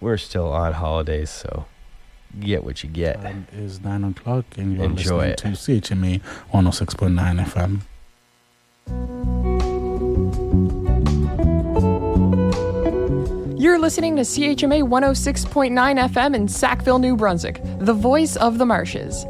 we're still on holidays, so get what you get. Time is 9 o'clock, and you're Enjoy listening to CHMA 106.9 FM. You're listening to CHMA 106.9 FM in Sackville, New Brunswick, the voice of the marshes.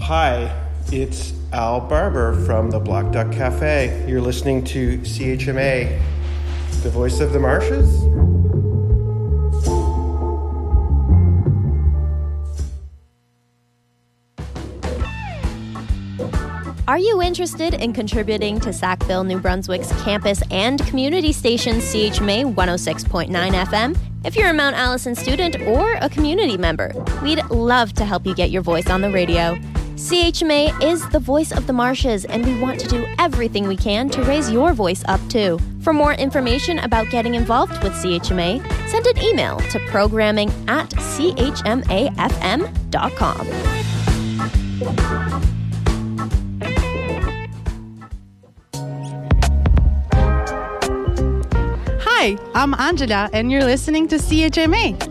Hi, it's Al Barber from the Black Duck Cafe. You're listening to CHMA, the voice of the marshes. Are you interested in contributing to Sackville, New Brunswick's campus and community station CHMA 106.9 FM? If you're a Mount Allison student or a community member, we'd love to help you get your voice on the radio. CHMA is the voice of the marshes, and we want to do everything we can to raise your voice up too. For more information about getting involved with CHMA, send an email to programming at chmafm.com. Hi, I'm Angela, and you're listening to CHMA.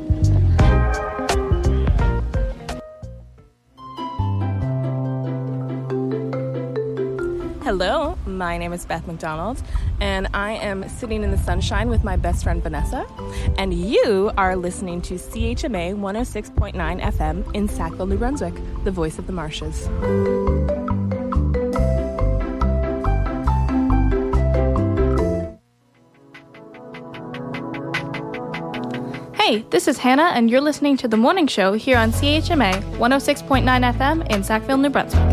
Hello, my name is Beth McDonald, and I am sitting in the sunshine with my best friend Vanessa. And you are listening to CHMA 106.9 FM in Sackville, New Brunswick, the voice of the marshes. Hey, this is Hannah, and you're listening to The Morning Show here on CHMA 106.9 FM in Sackville, New Brunswick.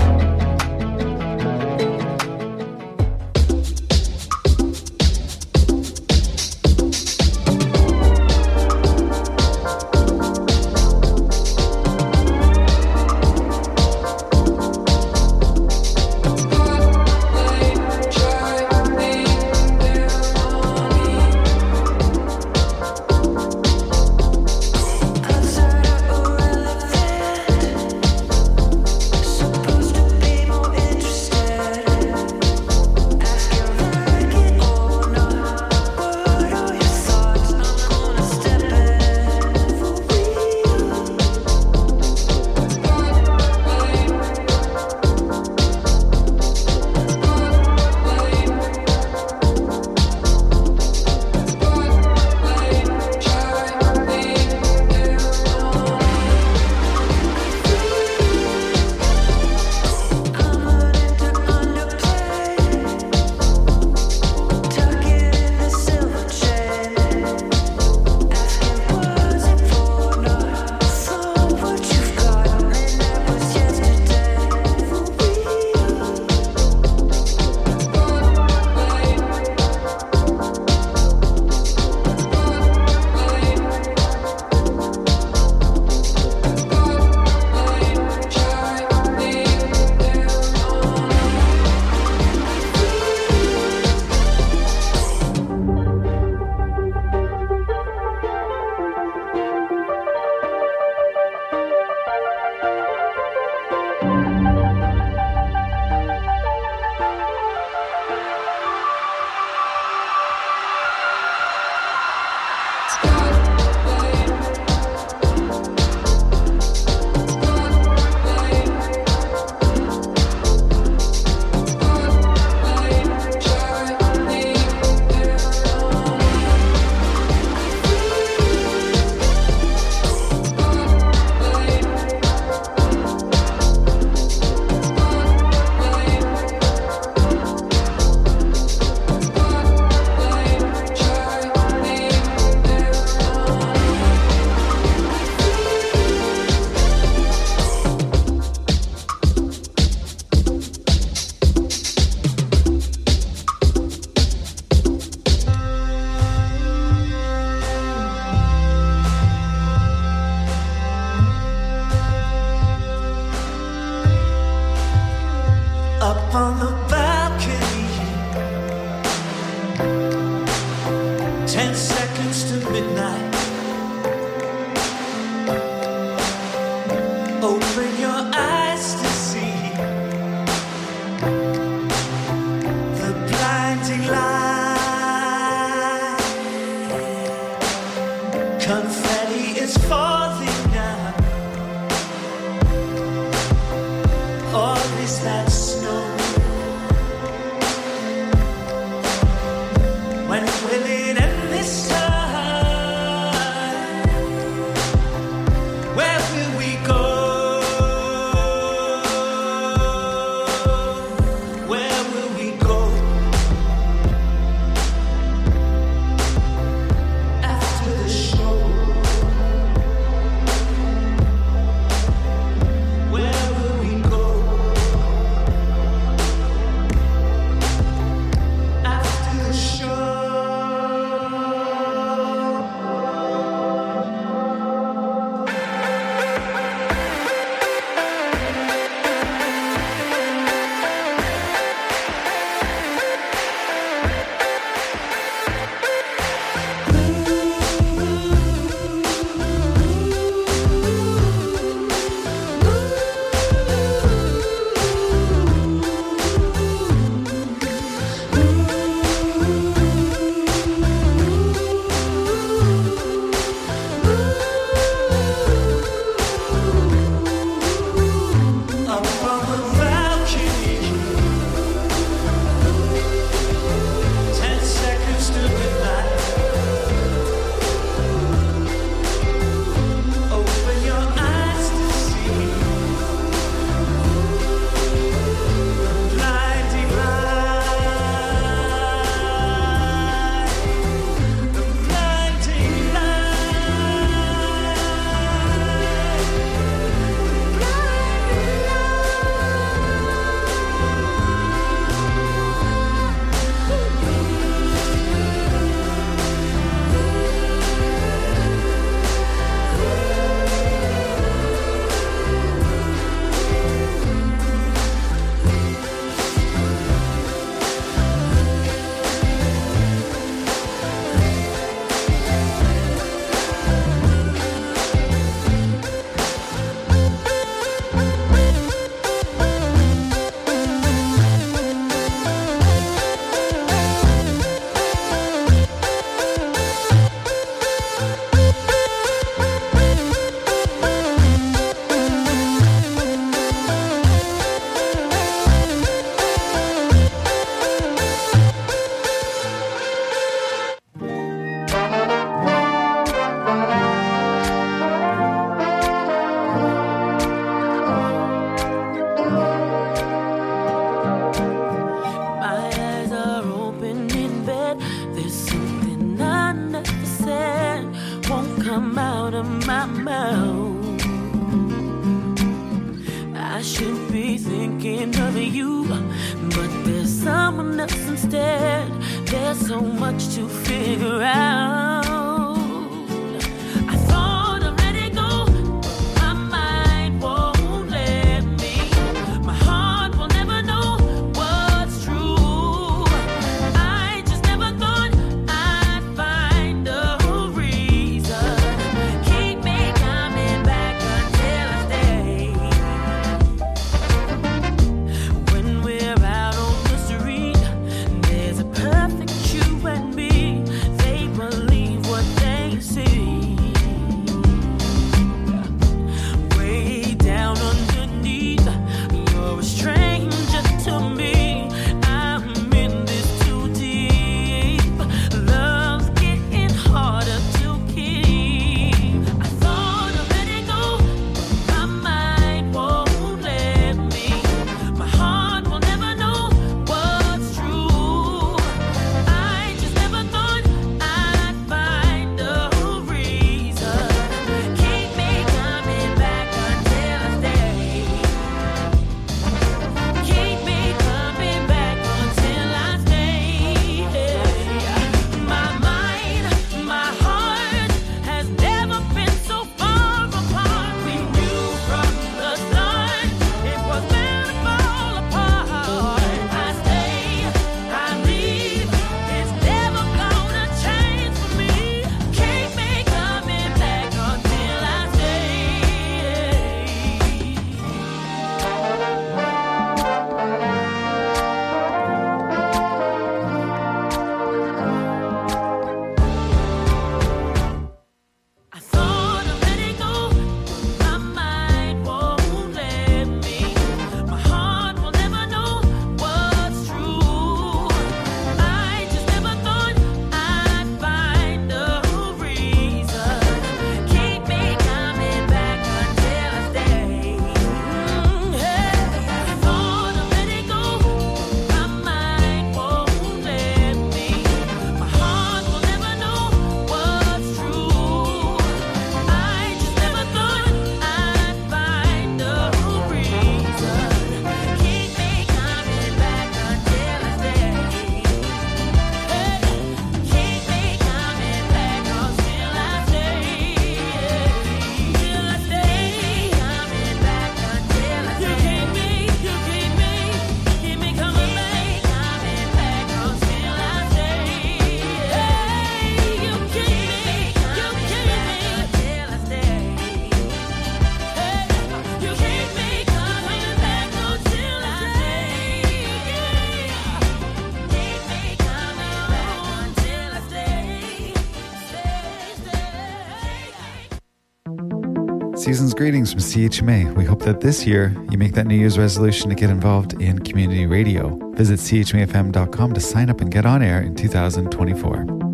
Season's greetings from CHMA. We hope that this year you make that New Year's resolution to get involved in community radio. Visit chmafm.com to sign up and get on air in 2024.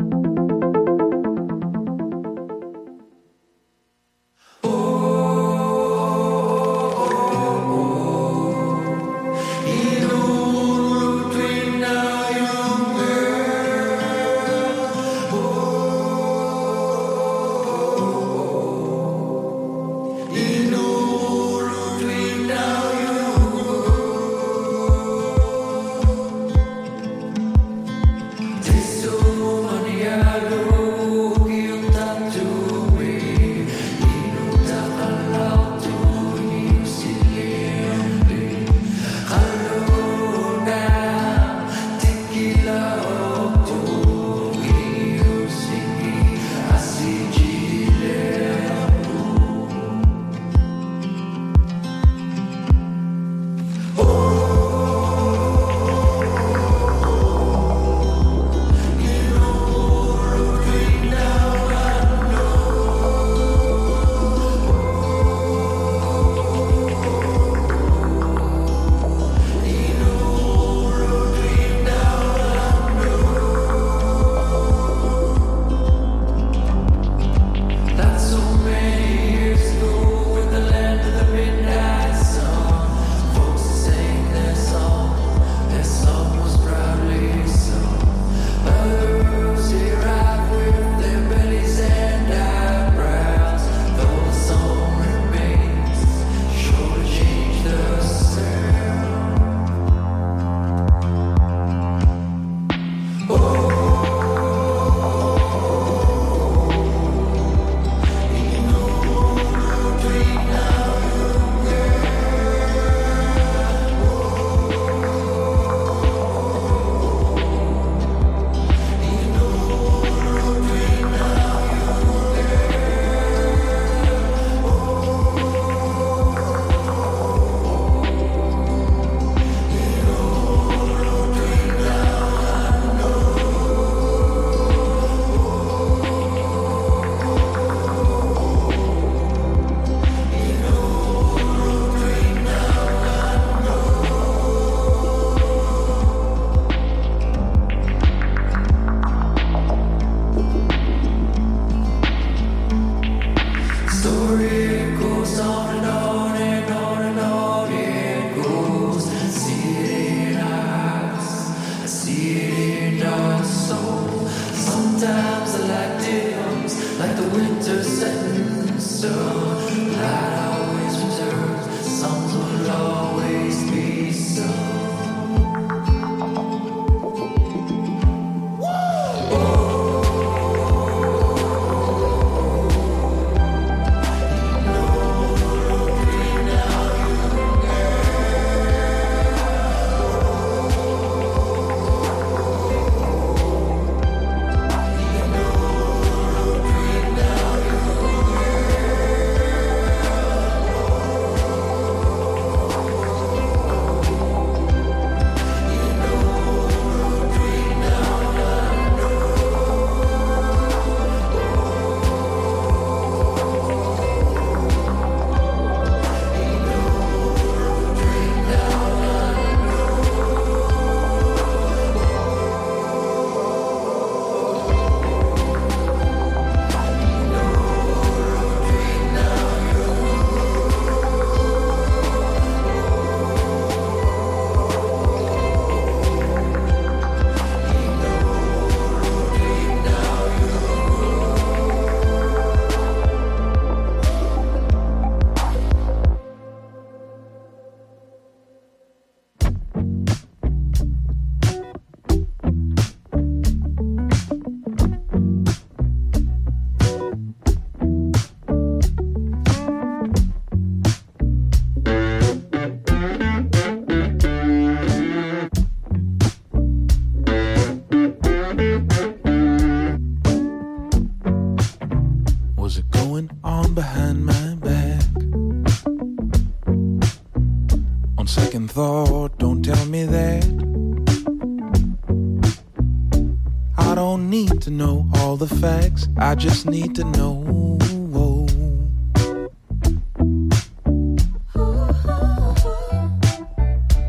just need to know.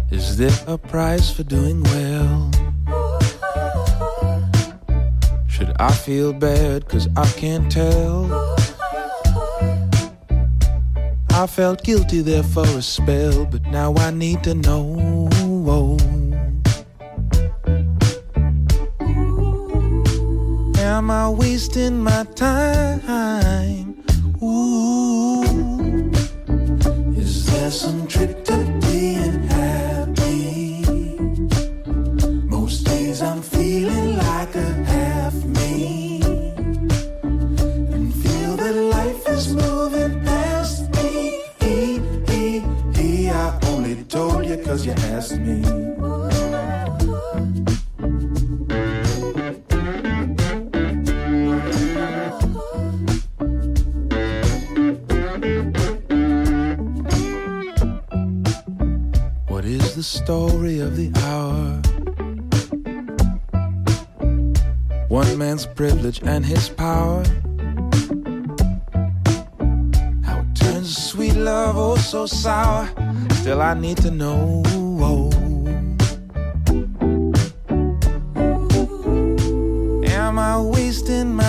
Is there a price for doing well? Should I feel bad? Cause I can't tell. I felt guilty there for a spell, but now I need to know. wasting my time.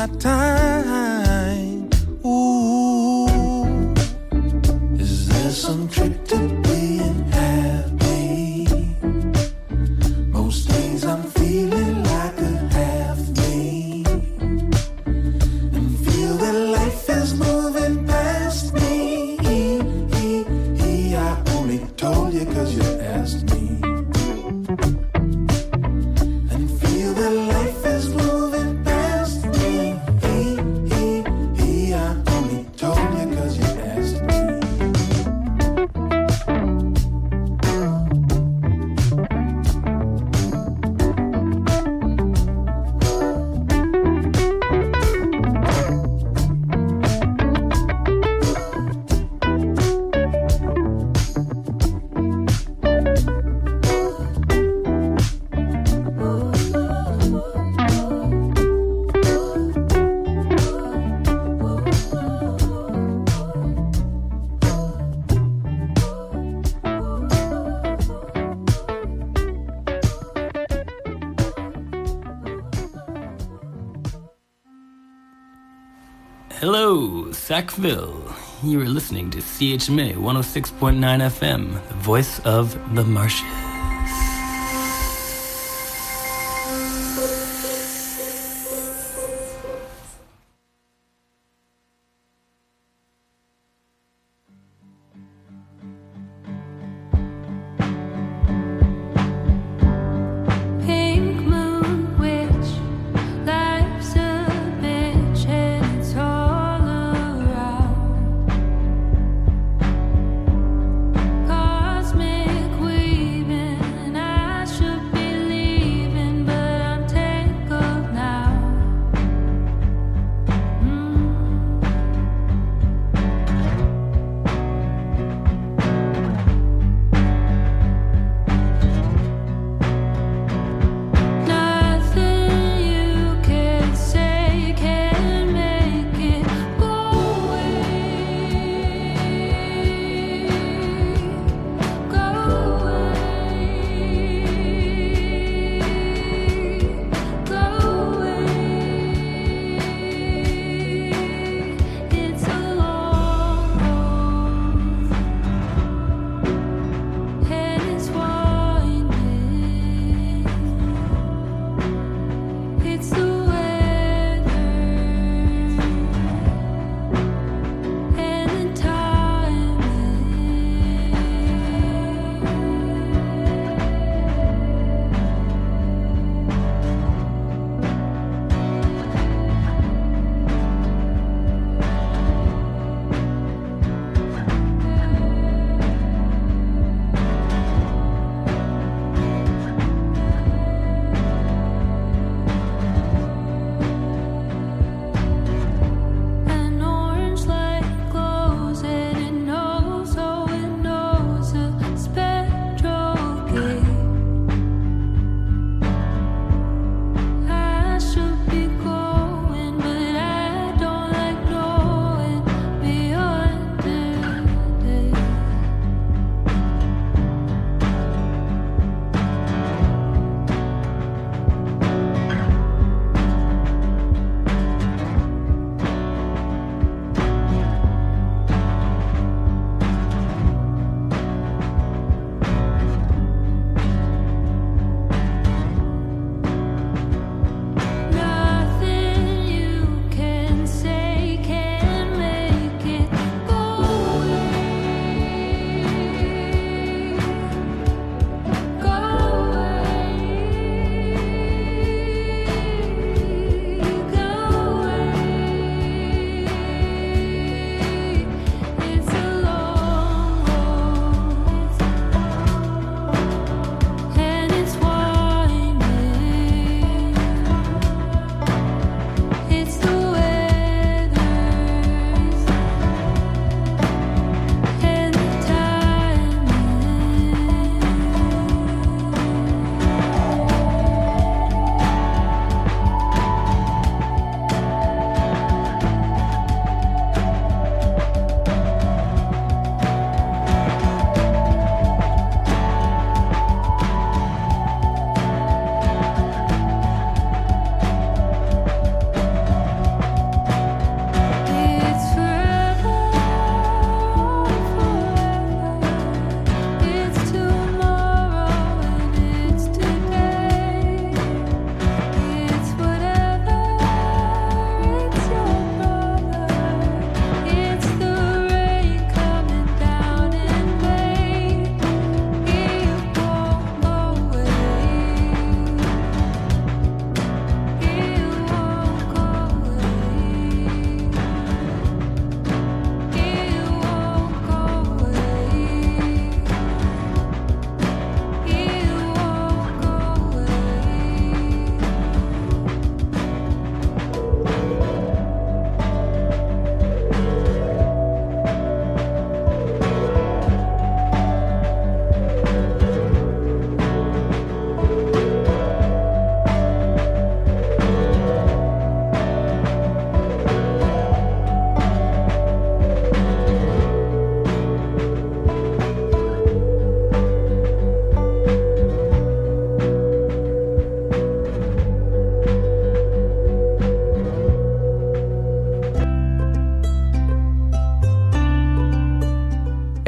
time. Sackville. You are listening to CHMA 106.9 FM, the voice of the marshes.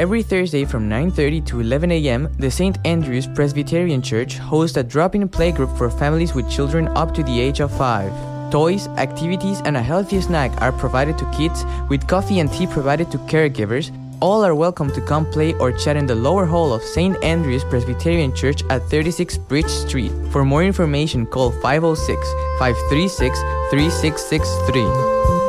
Every Thursday from 9.30 to 11 a.m., the St. Andrew's Presbyterian Church hosts a drop-in playgroup for families with children up to the age of 5. Toys, activities, and a healthy snack are provided to kids, with coffee and tea provided to caregivers. All are welcome to come play or chat in the lower hall of St. Andrew's Presbyterian Church at 36 Bridge Street. For more information, call 506 536 3663.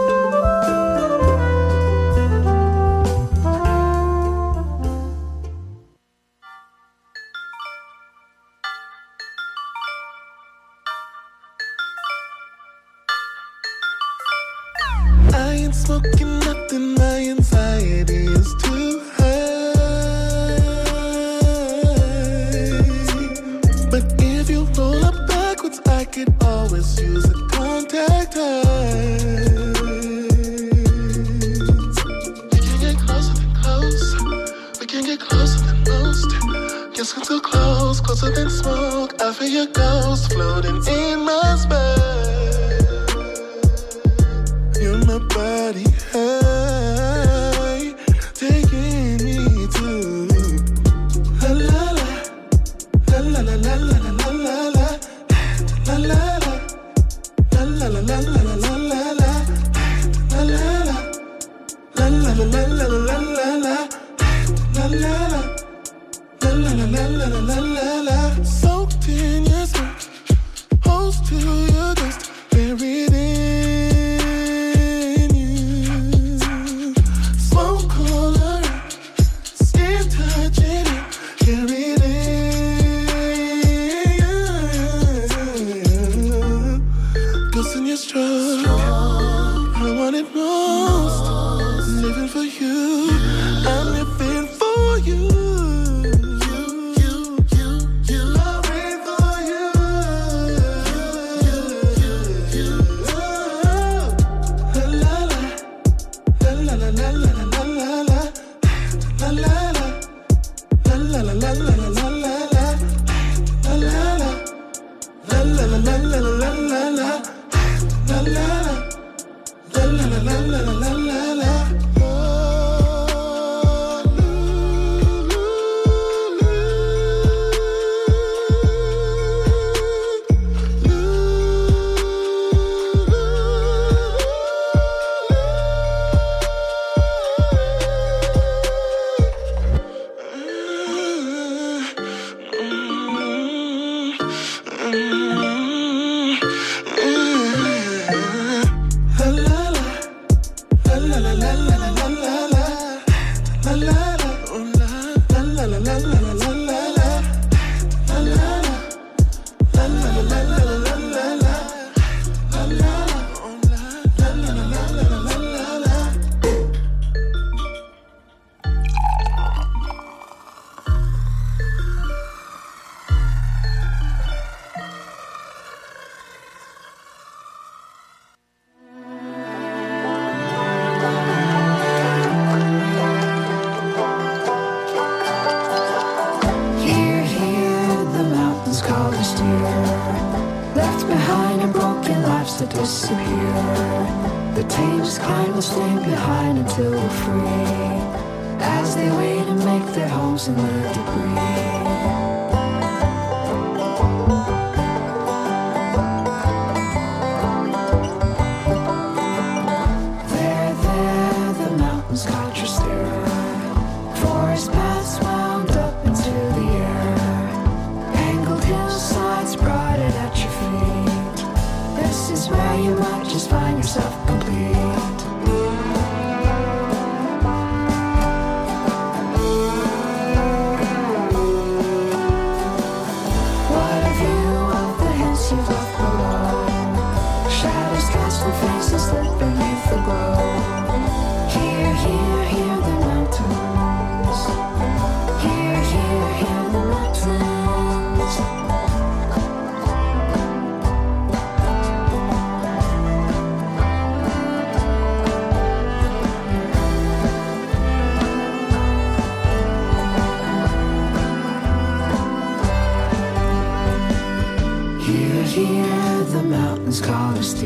la la la la.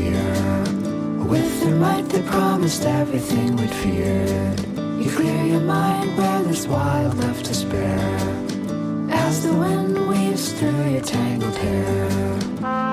fear. With their might they promised everything we'd feared. You clear your mind where there's wild left to spare. As the wind waves through your tangled hair.